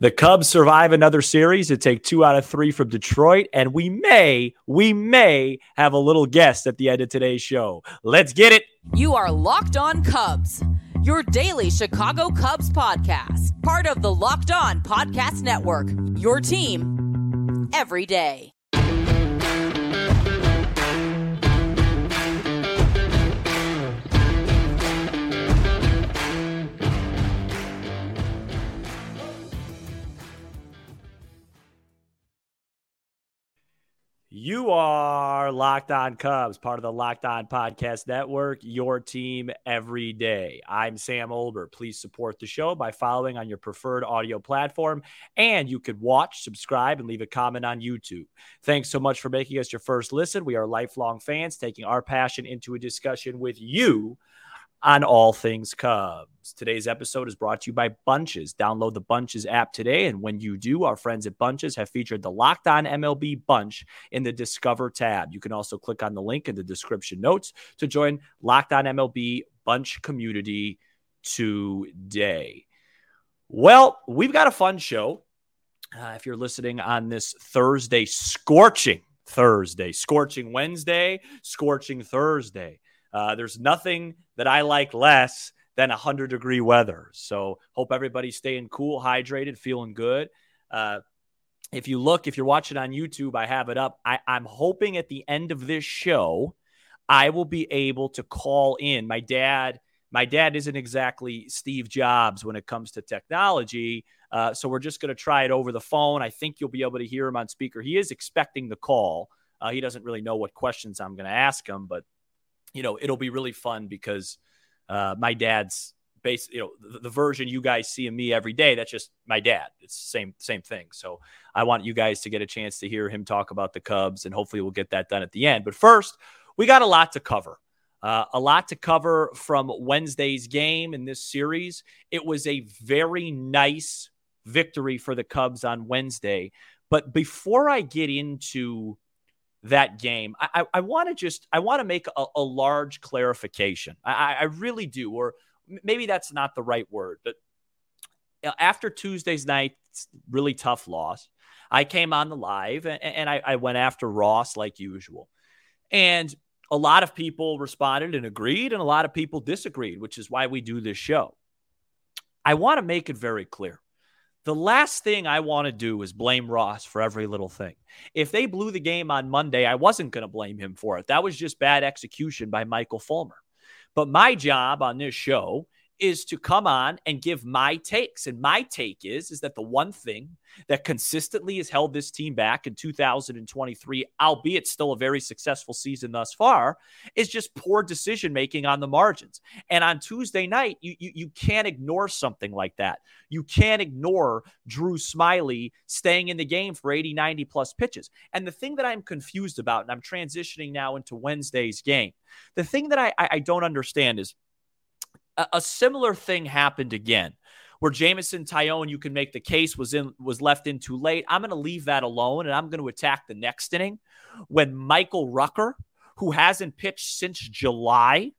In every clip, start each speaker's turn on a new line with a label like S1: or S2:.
S1: The Cubs survive another series to take two out of three from Detroit, and we may, we may have a little guest at the end of today's show. Let's get it.
S2: You are Locked On Cubs, your daily Chicago Cubs podcast, part of the Locked On Podcast Network, your team every day.
S1: You are Locked On Cubs, part of the Locked On Podcast Network, your team every day. I'm Sam Olber. Please support the show by following on your preferred audio platform, and you could watch, subscribe, and leave a comment on YouTube. Thanks so much for making us your first listen. We are lifelong fans taking our passion into a discussion with you on all things Cubs. Today's episode is brought to you by Bunches. Download the Bunches app today. And when you do, our friends at Bunches have featured the Locked On MLB Bunch in the Discover tab. You can also click on the link in the description notes to join Locked On MLB Bunch community today. Well, we've got a fun show. Uh, if you're listening on this Thursday, scorching Thursday, scorching Wednesday, scorching Thursday. Uh, there's nothing that I like less than 100 degree weather. So hope everybody's staying cool, hydrated, feeling good. Uh, if you look, if you're watching on YouTube, I have it up. I, I'm hoping at the end of this show, I will be able to call in. My dad, my dad isn't exactly Steve Jobs when it comes to technology. Uh, so we're just going to try it over the phone. I think you'll be able to hear him on speaker. He is expecting the call. Uh, he doesn't really know what questions I'm going to ask him, but you know, it'll be really fun because uh, my dad's base, you know, the, the, version you guys see of me every day, that's just my dad. It's the same, same thing. So I want you guys to get a chance to hear him talk about the Cubs and hopefully we'll get that done at the end. But first, we got a lot to cover. Uh, a lot to cover from Wednesday's game in this series. It was a very nice victory for the Cubs on Wednesday. But before I get into that game. I, I, want to just I want to make a, a, large clarification. I, I really do, or maybe that's not the right word, but uh, after Tuesday's night, really tough loss. I came on the live and, and I, I went after Ross like usual. And a lot of people responded and agreed, and a lot of people disagreed, which is why we do this show. I want to make it very clear the last thing I want to do is blame Ross for every little thing. If they blew the game on Monday, I wasn't going to blame him for it. That was just bad execution by Michael Fulmer. But my job on this show is to come on and give my takes. And my take is is that the one thing that consistently has held this team back in 2023, albeit still a very successful season thus far, is just poor decision making on the margins. And on Tuesday night, you, you, you can't ignore something like that. You can't ignore Drew Smyly staying in the game for 80, 90 plus pitches. And the thing that I'm confused about, and I'm transitioning now into Wednesday's game, the thing that I, I don't understand is a, a similar thing happened again where Jameson Taillon, you can make the case was in was left in too late. I'm going to leave that alone, and I'm going to attack the next inning when Michael Rucker, who hasn't pitched since July,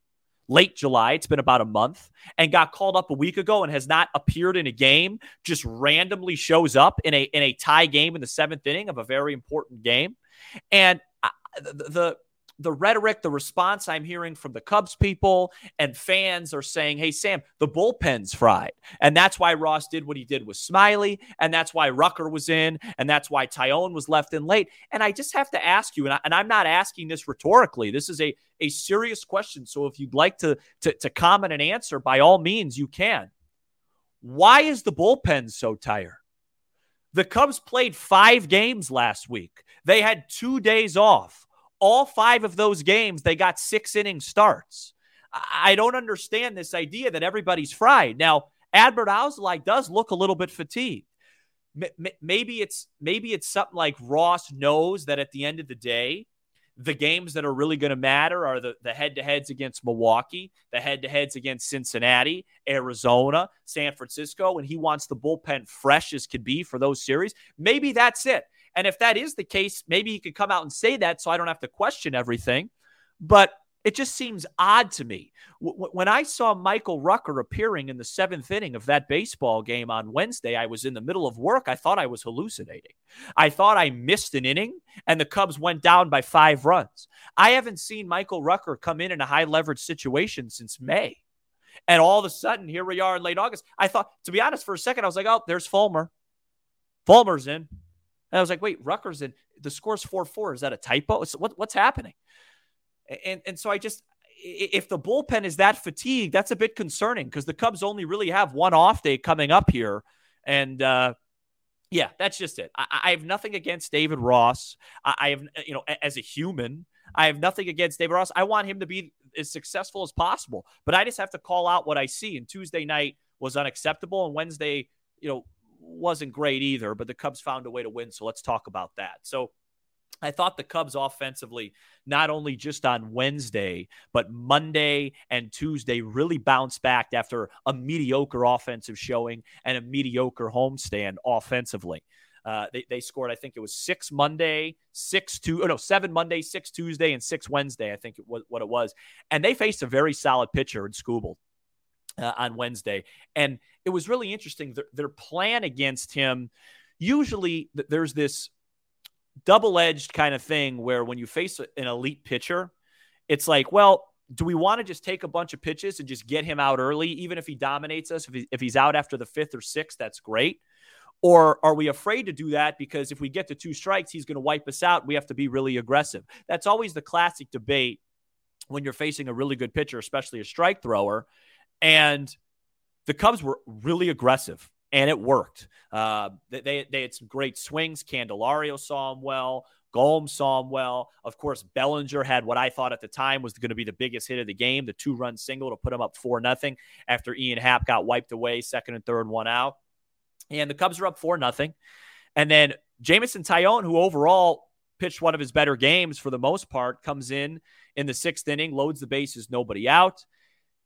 S1: late July, it's been about a month, and got called up a week ago and has not appeared in a game, just randomly shows up in a in a tie game in the seventh inning of a very important game, and I, the, the the rhetoric, the response I'm hearing from the Cubs people and fans are saying, hey, Sam, the bullpen's fried. And that's why Ross did what he did with Smyly. And that's why Rucker was in. And that's why Taillon was left in late. And I just have to ask you, and, I, am not asking this rhetorically, this is a, a serious question. So if you'd like to, to, to comment and answer, by all means, you can. Why is the bullpen so tired? The Cubs played five games last week. They had two days off all five of those games, they got six inning starts. I don't understand this idea that everybody's fried. Now, Adbert Alzolay does look a little bit fatigued. Maybe it's maybe it's something like Ross knows that at the end of the day, the games that are really going to matter are the, the head-to-heads against Milwaukee, the head-to-heads against Cincinnati, Arizona, San Francisco, and he wants the bullpen fresh as could be for those series. Maybe that's it. And if that is the case, maybe he could come out and say that so I don't have to question everything. But It just seems odd to me. W- when I saw Michael Rucker appearing in the seventh inning of that baseball game on Wednesday, I was in the middle of work. I thought I was hallucinating. I thought I missed an inning and the Cubs went down by five runs. I haven't seen Michael Rucker come in in a high leverage situation since May. And all of a sudden, here we are in late August. I thought, to be honest, for a second, I was like, oh, there's Fulmer. Fulmer's in. And I was like, wait, Rucker's in. The score's 4 4. Is that a typo? What, what's happening? And, and so I just, if the bullpen is that fatigued, that's a bit concerning because the Cubs only really have one off day coming up here. And, uh, yeah, that's just it. I, I, have nothing against David Ross. I, I have, you know, as a human, I have nothing against David Ross. I want him to be as successful as possible, but I just have to call out what I see. And Tuesday night was unacceptable, and Wednesday, you know, wasn't great either. But the Cubs found a way to win, so let's talk about that. So I thought the Cubs offensively, not only just on Wednesday, but Monday and Tuesday, really bounced back after a mediocre offensive showing and a mediocre homestand offensively. Uh, they, they scored, I think it was six Monday, six two, oh no, seven Monday, six Tuesday, and six Wednesday. I think it was what it was. And they faced a very solid pitcher in Skubal uh, on Wednesday. And it was really interesting. Their, their plan against him, usually th- there's this double edged kind of thing where when you face an elite pitcher, it's like, well, do we want to just take a bunch of pitches and just get him out early, even if he dominates us? If, he, if he's out after the fifth or sixth, that's great. Or are we afraid to do that because if we get to two strikes, he's going to wipe us out? We have to be really aggressive. That's always the classic debate when you're facing a really good pitcher, especially a strike thrower. And the Cubs were really aggressive and it worked. Uh, they, they had some great swings. Candelario saw him well. Gomes saw him well. Of course, Bellinger had what I thought at the time was going to be the biggest hit of the game, the two run single to put him up 4 nothing after Ian Happ got wiped away, second and third, one out. And the Cubs are up 4 nothing. And then Jameson Taillon, who overall pitched one of his better games for the most part, comes in in the sixth inning, loads the bases, nobody out.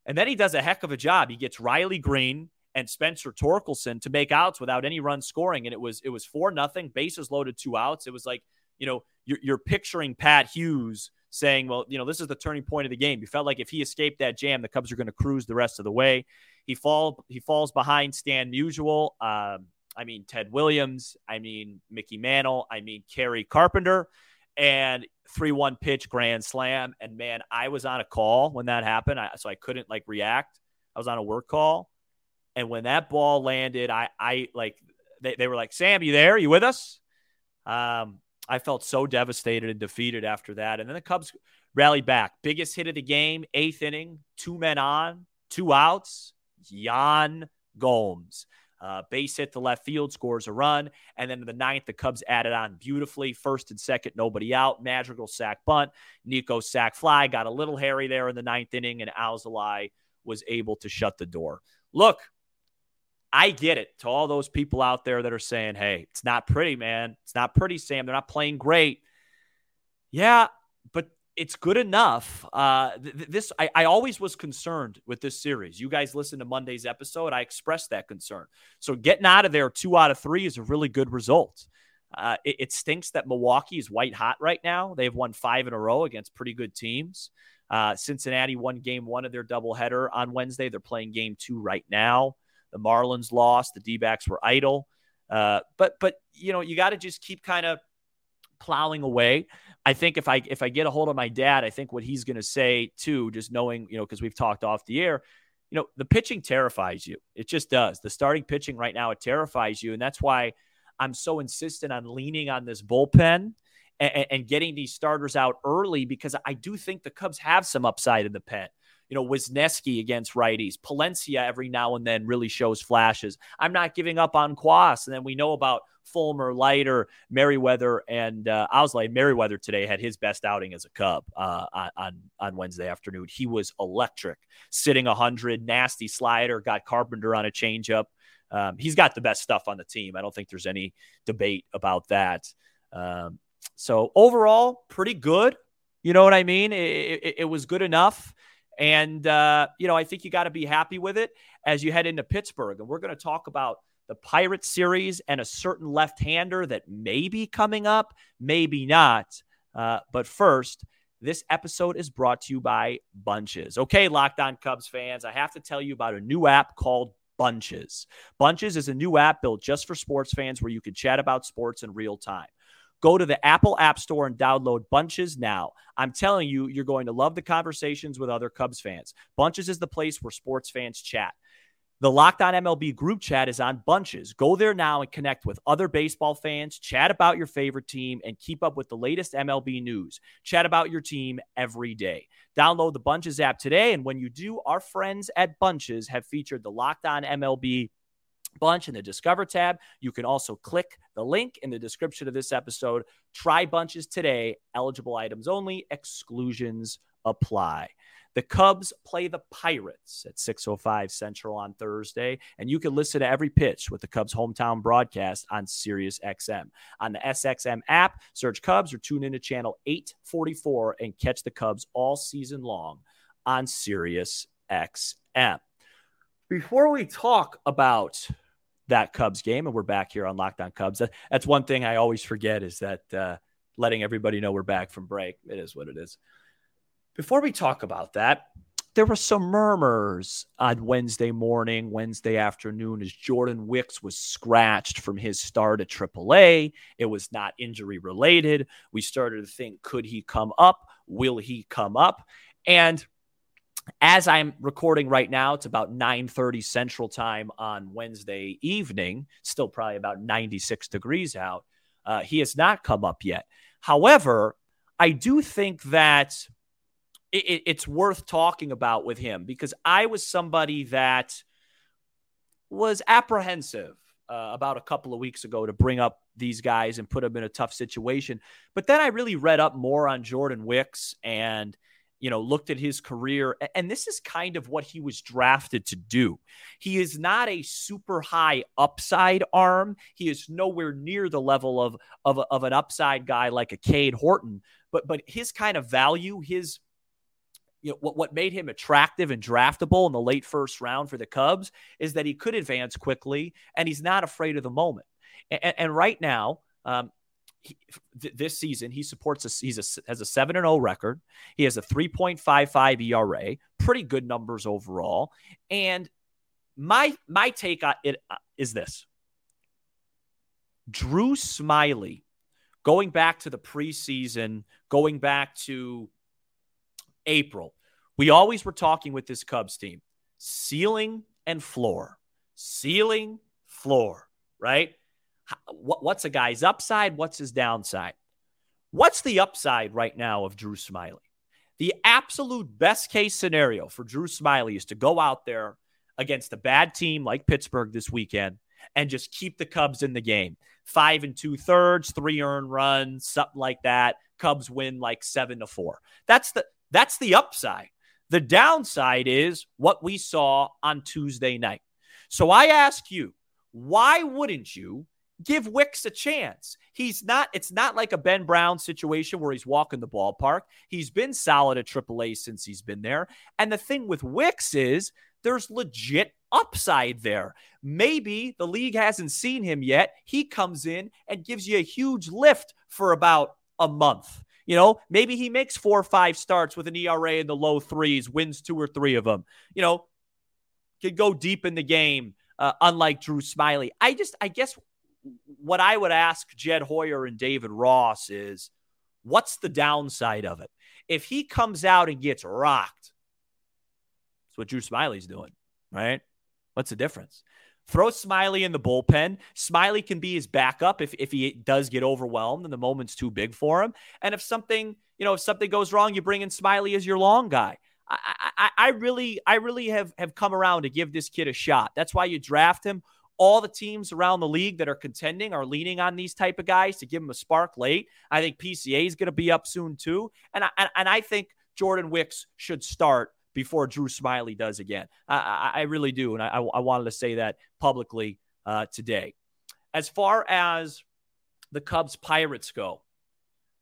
S1: And then he does a heck of a job. He gets Riley Greene and Spencer Torkelson to make outs without any run scoring. And it was it was four nothing, bases loaded, two outs. It was like, you know, you're, you're picturing Pat Hughes saying, well, you know, this is the turning point of the game. You felt like if he escaped that jam, the Cubs are going to cruise the rest of the way. He fall he falls behind Stan Musial. Um, I mean Ted Williams. I mean Mickey Mantle. I mean Kerry Carpenter. And three one pitch grand slam. And man, I was on a call when that happened, I, so I couldn't like react. I was on a work call, and when that ball landed, I I like they, they were like, Sam, you there? You with us? Um, I felt so devastated and defeated after that. And then the Cubs rallied back. Biggest hit of the game, eighth inning, two men on, two outs. Yan Gomes. Uh, base hit to left field, scores a run. And then in the ninth, the Cubs added on beautifully. First and second, nobody out. Madrigal sack bunt. Nico sack fly. Got a little hairy there in the ninth inning, and Alzolay was able to shut the door. Look, I get it to all those people out there that are saying, hey, it's not pretty, man. It's not pretty, Sam. They're not playing great. Yeah, but it's good enough. Uh, th- this I, I, always was concerned with this series. You guys listened to Monday's episode. I expressed that concern. So getting out of there two out of three is a really good result. Uh, it, it, stinks that Milwaukee is white hot right now. They've won five in a row against pretty good teams. Uh, Cincinnati won game one of their doubleheader on Wednesday. They're playing game two right now. The Marlins lost. The D backs were idle. Uh, but but you know you got to just keep kind of plowing away. I think if I if I get a hold of my dad, I think what he's going to say too, just knowing you know because we've talked off the air, you know the pitching terrifies you. It just does. The starting pitching right now it terrifies you, and that's why I'm so insistent on leaning on this bullpen and, and getting these starters out early because I do think the Cubs have some upside in the pen you know, Wesneski against righties. Palencia every now and then really shows flashes. I'm not giving up on Cuas. And then we know about Fulmer, Leiter, Merryweather, and uh, Alzolay. Merryweather today had his best outing as a Cub uh, on on Wednesday afternoon. He was electric, sitting 100, nasty slider, got Carpenter on a changeup. Um, he's got the best stuff on the team. I don't think there's any debate about that. Um, so overall, pretty good. You know what I mean? It, it, it was good enough. And, uh, you know, I think you got to be happy with it as you head into Pittsburgh. And we're going to talk about the Pirates series and a certain left hander that may be coming up, maybe not. Uh, but first, This episode is brought to you by Bunches. Okay, Locked On Cubs fans, I have to tell you about a new app called Bunches. Bunches is a new app built just for sports fans where you can chat about sports in real time. Go to the Apple App Store and download Bunches now. I'm telling you, you're going to love the conversations with other Cubs fans. Bunches is the place where sports fans chat. The Locked On MLB group chat is on bunches. Go there now and connect with other baseball fans, chat about your favorite team, and keep up with the latest MLB news. Chat about your team every day. Download the Bunches app today. And when you do, our friends at Bunches have featured the Locked On MLB bunch in the Discover tab. You can also click the link in the description of this episode. Try bunches today. Eligible items only, exclusions apply. The Cubs play the Pirates at 6:05 Central on Thursday, and you can listen to every pitch with the Cubs hometown broadcast on Sirius XM. On the SXM app, search Cubs or tune into channel 844 and catch the Cubs all season long on Sirius XM. Before we talk about that Cubs game, and we're back here on Locked On Cubs, that's one thing I always forget is that uh, letting everybody know we're back from break. It is what it is. Before we talk about that, there were some murmurs on Wednesday morning, Wednesday afternoon, as Jordan Wicks was scratched from his start at AAA. It was not injury related. We started to think, could he come up? Will he come up? And as I'm recording right now, it's about 9:30 Central Time on Wednesday evening. Still probably about 96 degrees out. Uh, he has not come up yet. However, I do think that it, it's worth talking about with him because I was somebody that was apprehensive uh, about a couple of weeks ago to bring up these guys and put them in a tough situation. But then I really read up more on Jordan Wicks and you know looked at his career and this is kind of what he was drafted to do. He is not a super high upside arm. He is nowhere near the level of of, of an upside guy like a Cade Horton, but but his kind of value, his you know what, what made him attractive and draftable in the late first round for the Cubs is that he could advance quickly and he's not afraid of the moment. And, and right now, um, he, th- this season he supports a he's a, has a 7 and 0 record. He has a 3.55 ERA, pretty good numbers overall. And my my take on it uh, is this. Drew Smyly going back to the preseason, going back to April, we always were talking with this Cubs team ceiling and floor, ceiling, floor, right? What's a guy's upside? What's his downside? What's the upside right now of Drew Smyly? The absolute best case scenario for Drew Smyly is to go out there against a bad team like Pittsburgh this weekend and just keep the Cubs in the game. Five and two thirds, three earned runs, something like that. Cubs win like seven to four. That's the that's the upside. The downside is what we saw on Tuesday night. So I ask you, why wouldn't you give Wicks a chance? He's not, it's not like a Ben Brown situation where he's walking the ballpark. He's been solid at AAA since he's been there. And the thing with Wicks is there's legit upside there. Maybe the league hasn't seen him yet. He comes in and gives you a huge lift for about a month. You know, maybe he makes four or five starts with an ERA in the low threes, wins two or three of them. You know, could go deep in the game, uh, unlike Drew Smyly. I just, I guess what I would ask Jed Hoyer and David Ross is what's the downside of it? If he comes out and gets rocked, that's what Drew Smyly's doing, right? What's the difference? Throw Smyly in the bullpen. Smyly can be his backup if, if he does get overwhelmed and the moment's too big for him. And if something, you know, if something goes wrong, you bring in Smyly as your long guy. I, I, I really, I really have have come around to give this kid a shot. That's why you draft him. All the teams around the league that are contending are leaning on these type of guys to give them a spark late. I think PCA is going to be up soon too, and I, and I think Jordan Wicks should start before Drew Smyly does again. I, I, really do. And I, I, wanted to say that publicly uh, today. As far as the Cubs Pirates go,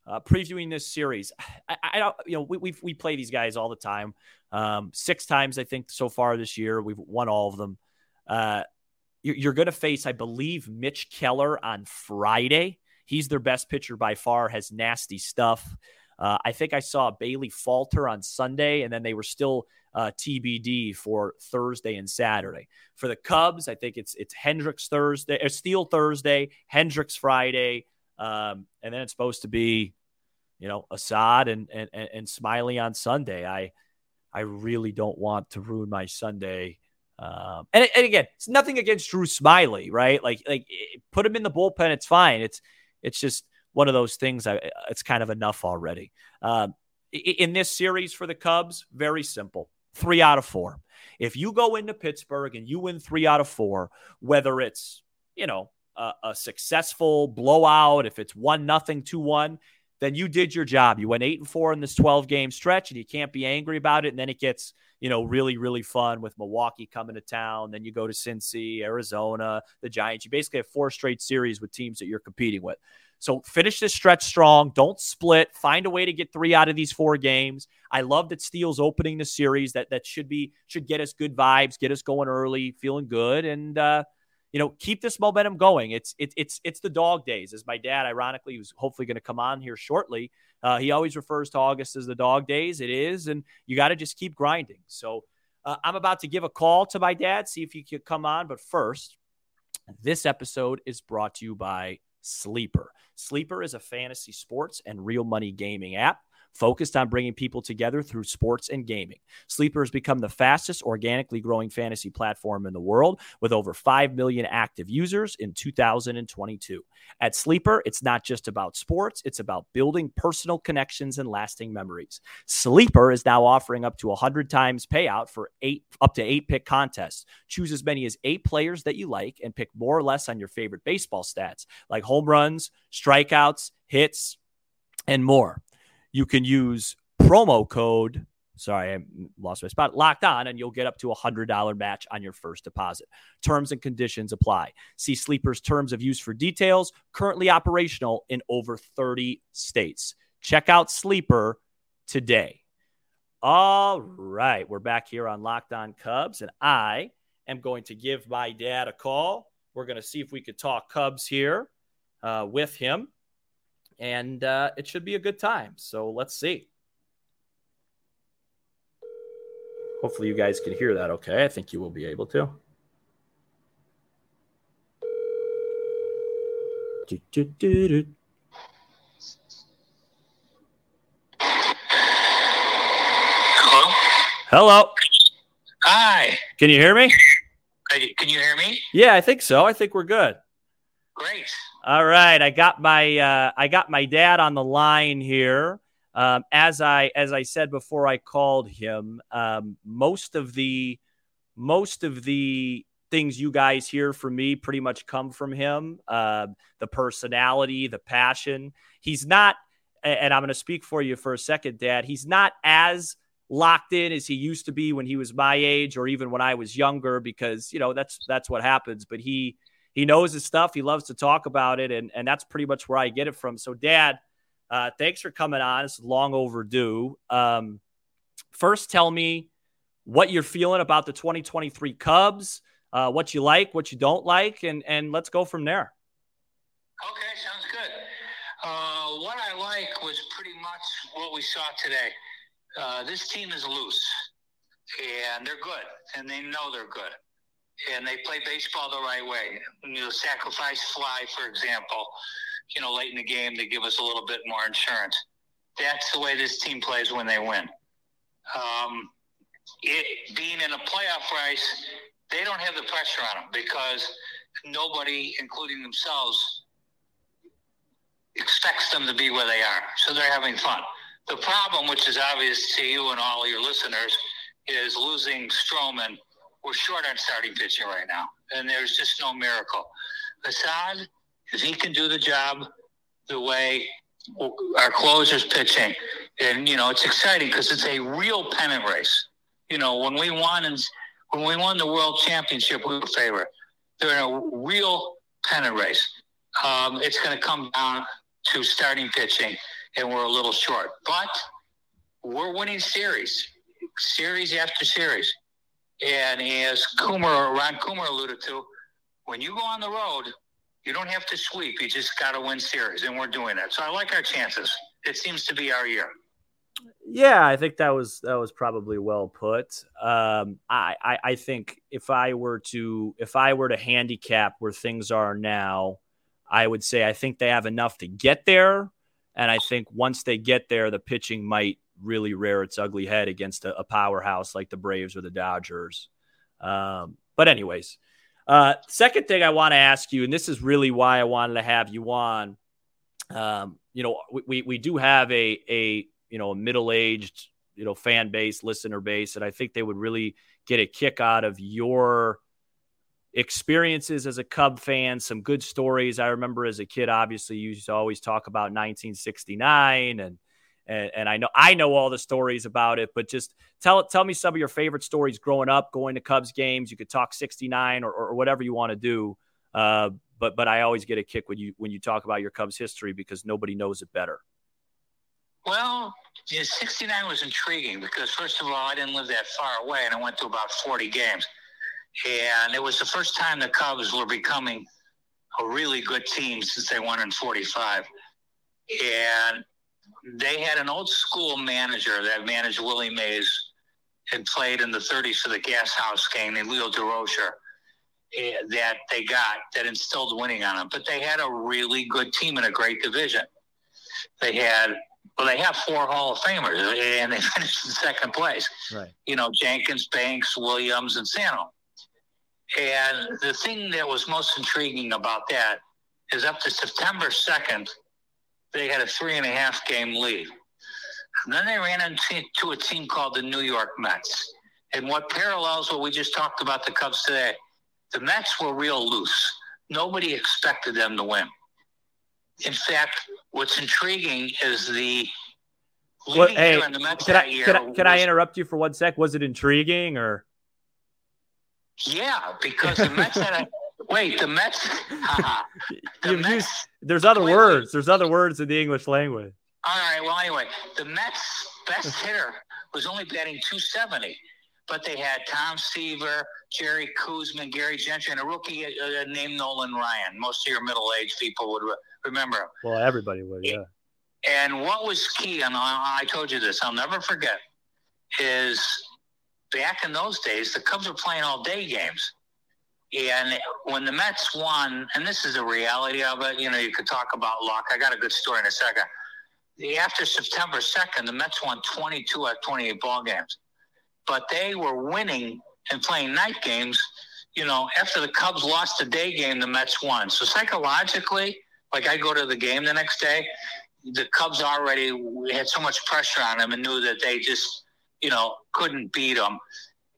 S1: uh, previewing this series, I, I, don't, you know, we, we we play these guys all the time. Um, six times, I think, so far this year. We've won all of them. Uh, you're, going to face, I believe, Mitch Keller on Friday. He's their best pitcher by far, has nasty stuff. Uh, I think I saw Bailey Falter on Sunday, and then they were still uh, TBD for Thursday and Saturday. For the Cubs, I think it's it's Hendricks Thursday, or uh, Steele Thursday, Hendricks Friday, um, and then it's supposed to be, you know, Assad and and and Smyly on Sunday. I I really don't want to ruin my Sunday. Um, and, and again, it's nothing against Drew Smyly, right? Like like put him in the bullpen, it's fine. It's it's just one of those things. I it's kind of enough already. Um, in this series for the Cubs, very simple three out of four. If you go into Pittsburgh and you win three out of four, whether it's, you know, a, a successful blowout, if it's one nothing, two one, then you did your job. You went eight and four in this 12 game stretch, and you can't be angry about it. And then it gets, you know, really, really fun with Milwaukee coming to town. Then you go to Cincy, Arizona, the Giants. You basically have four straight series with teams that you're competing with. So finish this stretch strong. Don't split. Find a way to get three out of these four games. I love that Steele's opening the series. That that should be should get us good vibes, get us going early, feeling good, and uh, you know keep this momentum going. It's it's it's it's the dog days. As my dad, ironically, who's hopefully going to come on here shortly, uh, he always refers to August as the dog days. It is, and you got to just keep grinding. So uh, I'm about to give a call to my dad, see if he could come on. But first, this episode is brought to you by Sleeper. Sleeper is a fantasy sports and real money gaming app focused on bringing people together through sports and gaming. Sleeper has become the fastest organically growing fantasy platform in the world with over 5 million active users in 2022. At Sleeper, it's not just about sports, it's about building personal connections and lasting memories. Sleeper is now offering up to 100 times payout for 8 up to 8 pick contests. Choose as many as 8 players that you like and pick more or less on your favorite baseball stats like home runs, strikeouts, hits, and more you can use promo code sorry, I lost my spot, locked on, and you'll get up to a $100 match on your first deposit. Terms and conditions apply. See Sleeper's terms of use for details, currently operational in over 30 states. Check out Sleeper today. All right, we're back here on Locked On Cubs, and I am going to give my dad a call. We're going to see if we could talk Cubs here uh, with him and uh, it should be a good time. So let's see. Hopefully, you guys can hear that okay. I think you will be able to. Do, do, do,
S3: Hello?
S1: Hello.
S3: Hi.
S1: Can you hear me?
S3: Can you hear me?
S1: Yeah, I think so. I think we're good.
S3: Great.
S1: All right, I got my uh, I got my dad on the line here. Um, as I as I said before, I called him. Um, most of the most of the things you guys hear from me pretty much come from him. Uh, the personality, the passion. He's not, and I'm going to speak for you for a second, Dad. He's not as locked in as he used to be when he was my age or even when I was younger because you know that's that's what happens. But he he knows his stuff. He loves to talk about it, and and that's pretty much where I get it from. So, Dad, uh, thanks for coming on. It's long overdue. Um, first, tell me what you're feeling about the 2023 Cubs. Uh, what you like, what you don't like, and and let's go from there.
S3: Okay, sounds good. Uh, what I like was pretty much what we saw today. Uh, this team is loose, and they're good, and they know they're good and they play baseball the right way. You know, sacrifice fly, for example, you know, late in the game to give us a little bit more insurance. That's the way this team plays when they win. Um, it, being in a playoff race, they don't have the pressure on them because nobody, including themselves, expects them to be where they are. So they're having fun. The problem, which is obvious to you and all your listeners, is losing Stroman we're short on starting pitching right now, and there's just no miracle. Assad, if he can do the job the way our closer's pitching, and you know it's exciting because it's a real pennant race. You know when we won and when we won the world championship, we were favorite. They're in a real pennant race. Um, it's going to come down to starting pitching, and we're a little short, but we're winning series, series after series. And as Coomer, Ron Coomer alluded to, when you go on the road, you don't have to sweep. You just got to win series, and we're doing that. So I like our chances. it seems to be our year.
S1: Yeah, I think that was that was probably well put. Um, I, I I think if I were to if I were to handicap where things are now, I would say I think they have enough to get there, and I think once they get there, the pitching might really rear its ugly head against a, a powerhouse like the Braves or the Dodgers. Um, but anyways, uh, second thing I want to ask you, and this is really why I wanted to have you on. Um, you know, we, we do have a a you know a middle aged you know fan base, listener base, and I think they would really get a kick out of your experiences as a Cub fan, some good stories. I remember as a kid, obviously, you used to always talk about 1969 and and, and I know I know all the stories about it, but just tell tell me some of your favorite stories growing up, going to Cubs games. You could talk '69 or, or whatever you want to do, uh, but but I always get a kick when you when you talk about your Cubs history because nobody knows it better.
S3: Well, yeah, 69 was intriguing because, first of all, I didn't live that far away and I went to about 40 games. And it was the first time the Cubs were becoming a really good team since they won in 45. And they had an old school manager that managed Willie Mays and played in the 30s for the Gas House Gang named Leo Durocher eh, that they got that instilled winning on them. But they had a really good team in a great division. They had well, they have four Hall of Famers, and they finished in second place.
S1: Right.
S3: You know, Jenkins, Banks, Williams, and Santo. And the thing that was most intriguing about that is up to September 2nd, they had a three and a half game lead. And then they ran into a team called the New York Mets. And what parallels what we just talked about the Cubs today, the Mets were real loose. Nobody expected them to win. In fact, what's intriguing is the
S1: what, hey, can I, can I, can I interrupt you for one sec? Was it intriguing or?
S3: Yeah, because the Mets had a wait. The Mets.
S1: The Mets used, there's other words. There's other words in the English language.
S3: All right. Well, anyway, the Mets' best hitter was only batting 270, but they had Tom Seaver, Jerry Koosman, Gary Gentry, and a rookie uh, named Nolan Ryan. Most of your middle-aged people would remember him.
S1: Well, everybody would, yeah.
S3: And what was key, and I, I told you this, I'll never forget, is back in those days, the Cubs were playing all day games. And when the Mets won, and this is a reality of it, you know, you could talk about luck. I got a good story in a second. After September 2nd, the Mets won 22 out of 28 ball games. But they were winning and playing night games. You know, after the Cubs lost the day game, the Mets won. So psychologically, like I go to the game the next day, the Cubs already had so much pressure on them and knew that they just, you know, couldn't beat them.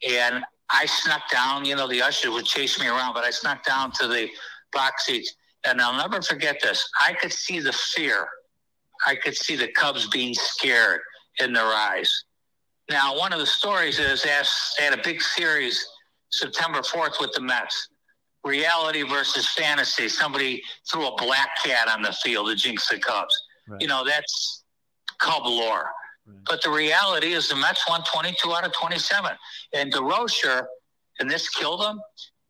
S3: And I snuck down, you know, the ushers would chase me around, but I snuck down to the box seats. And I'll never forget this. I could see the fear. I could see the Cubs being scared in their eyes. Now, one of the stories is they had a big series September 4th with the Mets reality versus fantasy. Somebody threw a black cat on the field to jinx the Cubs. Right. You know, that's Cub lore. But the reality is the Mets won 22 out of 27. And Durocher, and this killed him,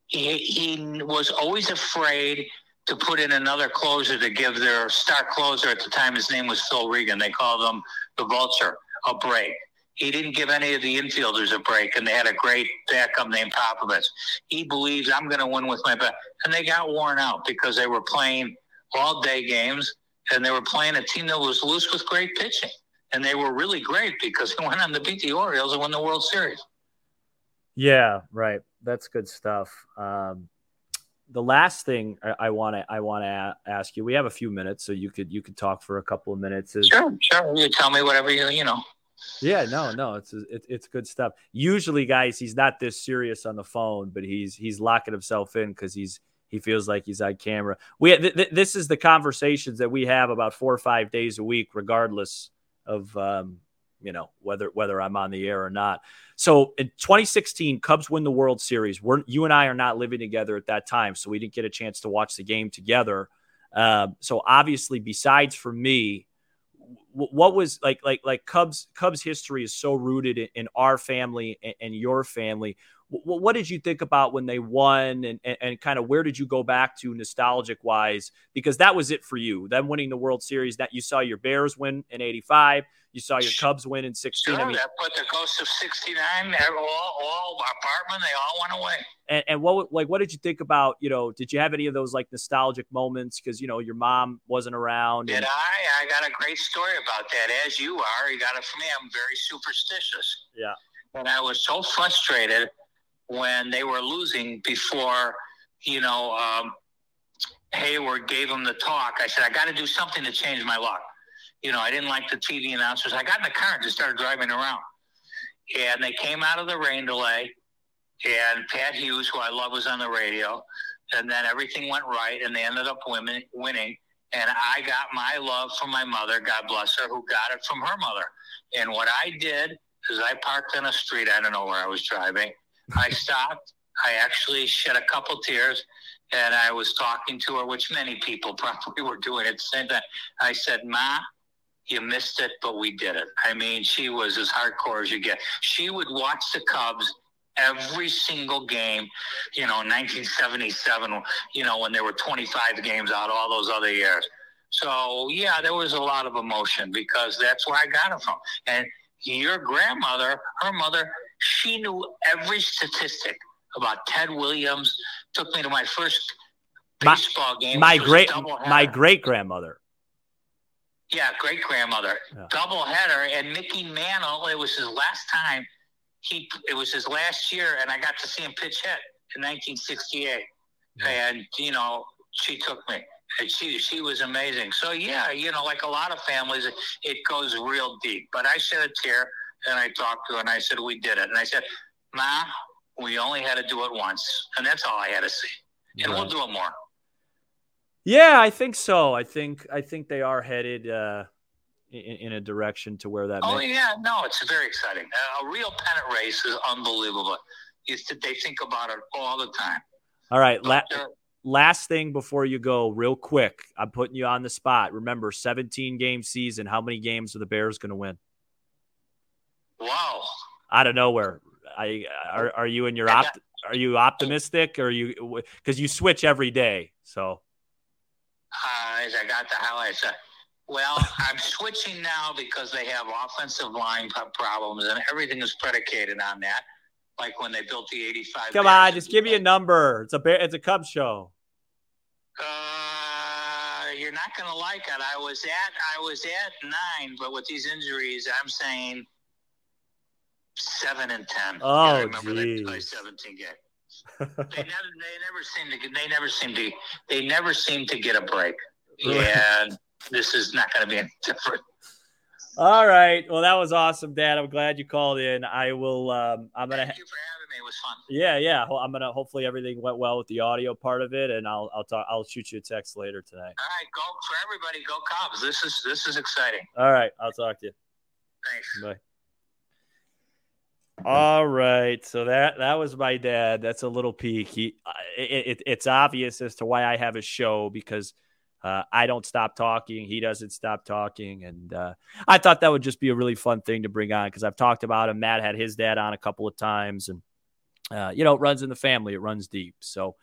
S3: he, he was always afraid to put in another closer to give their star closer at the time. His name was Phil Regan. They called him the Vulture, a break. He didn't give any of the infielders a break, and they had a great backup named Popovich. He believes I'm going to win with my back, and they got worn out because they were playing all day games, and they were playing a team that was loose with great pitching, and they were really great because they went on to beat the Orioles and win the World Series.
S1: Yeah, right. That's good stuff. Um, the last thing I want to I want to ask you, we have a few minutes, so you could you could talk for a couple of minutes.
S3: Is, sure, sure. You tell me whatever you you know.
S1: Yeah, no, no, it's it, it's good stuff. Usually, guys, he's not this serious on the phone, but he's he's locking himself in because he's he feels like he's on camera. We th- th- this is the conversations that we have about four or five days a week, regardless of um, you know whether whether I'm on the air or not. So in 2016, Cubs win the World Series. We're you and I are not living together at that time, so we didn't get a chance to watch the game together. Uh, so obviously, besides for me, what was like like like Cubs Cubs history is so rooted in, in our family and, and, your family. W- what did you think about when they won and, and, and kind of where did you go back to nostalgic wise? Because that was it for you. Them winning the World Series, that you saw your Bears win in 85. You saw your Cubs win in 16.
S3: Sure,
S1: I mean,
S3: that put the ghost of 69, all, all apartment, they all went away.
S1: and, and what like what did you think about you know did you have any of those like nostalgic moments because you know your mom wasn't around
S3: Did
S1: and,
S3: I? I got a great story about that, as you are. You got it from me. I'm very superstitious.
S1: Yeah.
S3: And I was so frustrated when they were losing before, you know, um, Heyward gave them the talk. I said, I got to do something to change my luck. You know, I didn't like the TV announcers. I got in the car and just started driving around. And they came out of the rain delay, and Pat Hughes, who I love, was on the radio. And then everything went right, and they ended up winning. winning. And I got my love from my mother, God bless her, who got it from her mother. And what I did is I parked on a street. I don't know where I was driving. I stopped. I actually shed a couple tears, and I was talking to her, which many people probably were doing at the same time. I said, "Ma, you missed it, but we did it." I mean, she was as hardcore as you get. She would watch the Cubs every single game. You know, 1977. You know, when there were 25 games out, all those other years. So yeah, there was a lot of emotion because that's where I got it from. And your grandmother, her mother, she knew every statistic about Ted Williams. Took me to my first
S1: My-
S3: baseball game.
S1: my
S3: which was a
S1: great my great grandmother
S3: yeah, great grandmother,
S1: Yeah.
S3: double header, and Mickey Mantle. It was his last time. He it was his last year, and I got to see him pitch hit in 1968. And you know, she took me. And she she was amazing. So yeah, you know, like a lot of families, it, it goes real deep. But I shed a tear, and I talked to her, and I said, "We did it." And I said, "Ma, we only had to do it once, and that's all I had to see, and we'll do it more."
S1: yeah i think so i think i think they are headed uh in, in a direction to where that
S3: Oh
S1: may-
S3: yeah, no, it's very exciting. Uh, a real pennant race is unbelievable. You th- they think about it all the time.
S1: all right la- last thing before you go real quick i'm putting you on the spot remember 17 game season how many games are the bears going to win
S3: wow.
S1: out of nowhere i are, are you in your opt- are you optimistic or are you because you switch every day so
S3: Uh, I got the highlights. Uh, Well, I'm switching now because they have offensive line problems, and everything is predicated on that. Like when they built the '85.
S1: come on just give me a number it's a bear it's a cub show
S3: Uh, you're not gonna like it. I was at I was at nine, but with these injuries, I'm saying seven and ten.
S1: Oh,
S3: I remember
S1: geez.
S3: 17 games. they never they never seem to get they never seem to they never seem to get a break. And this is not going to be any different.
S1: All right. Well, that was awesome, Dad. I'm glad you called in. I will. Um, I'm gonna.
S3: Thank you for having me. It was fun.
S1: Yeah, yeah. I'm gonna. Hopefully, everything went well with the audio part of it, and I'll. I'll talk. I'll shoot you a text later tonight.
S3: All right, go for everybody. Go Cubs. This is this is exciting.
S1: All right. I'll talk to you.
S3: Thanks.
S1: Bye. All right. So that that was my dad. That's a little peek. He. uh, It, it, it's obvious as to why I have a show because. Uh, I don't stop talking. He doesn't stop talking. And uh, I thought that would just be a really fun thing to bring on because I've talked about him. Matt had his dad on a couple of times. And, uh, you know, it runs in the family, it runs deep. So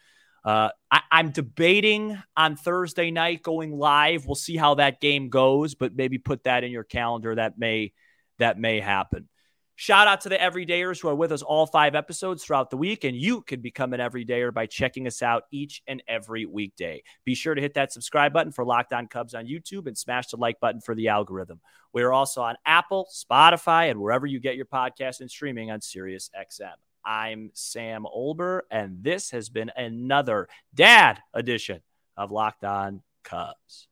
S1: uh, I, I'm debating on Thursday night going live. We'll see how that game goes, but maybe put that in your calendar. That may that may happen. Shout out to the everydayers who are with us all five episodes throughout the week, and you can become an everydayer by checking us out each and every weekday. Be sure to hit that subscribe button for Locked On Cubs on YouTube and smash the like button for the algorithm. We are also on Apple, Spotify, and wherever you get your podcast and streaming on Sirius XM. I'm Sam Olber, and this has been another dad edition of Locked On Cubs.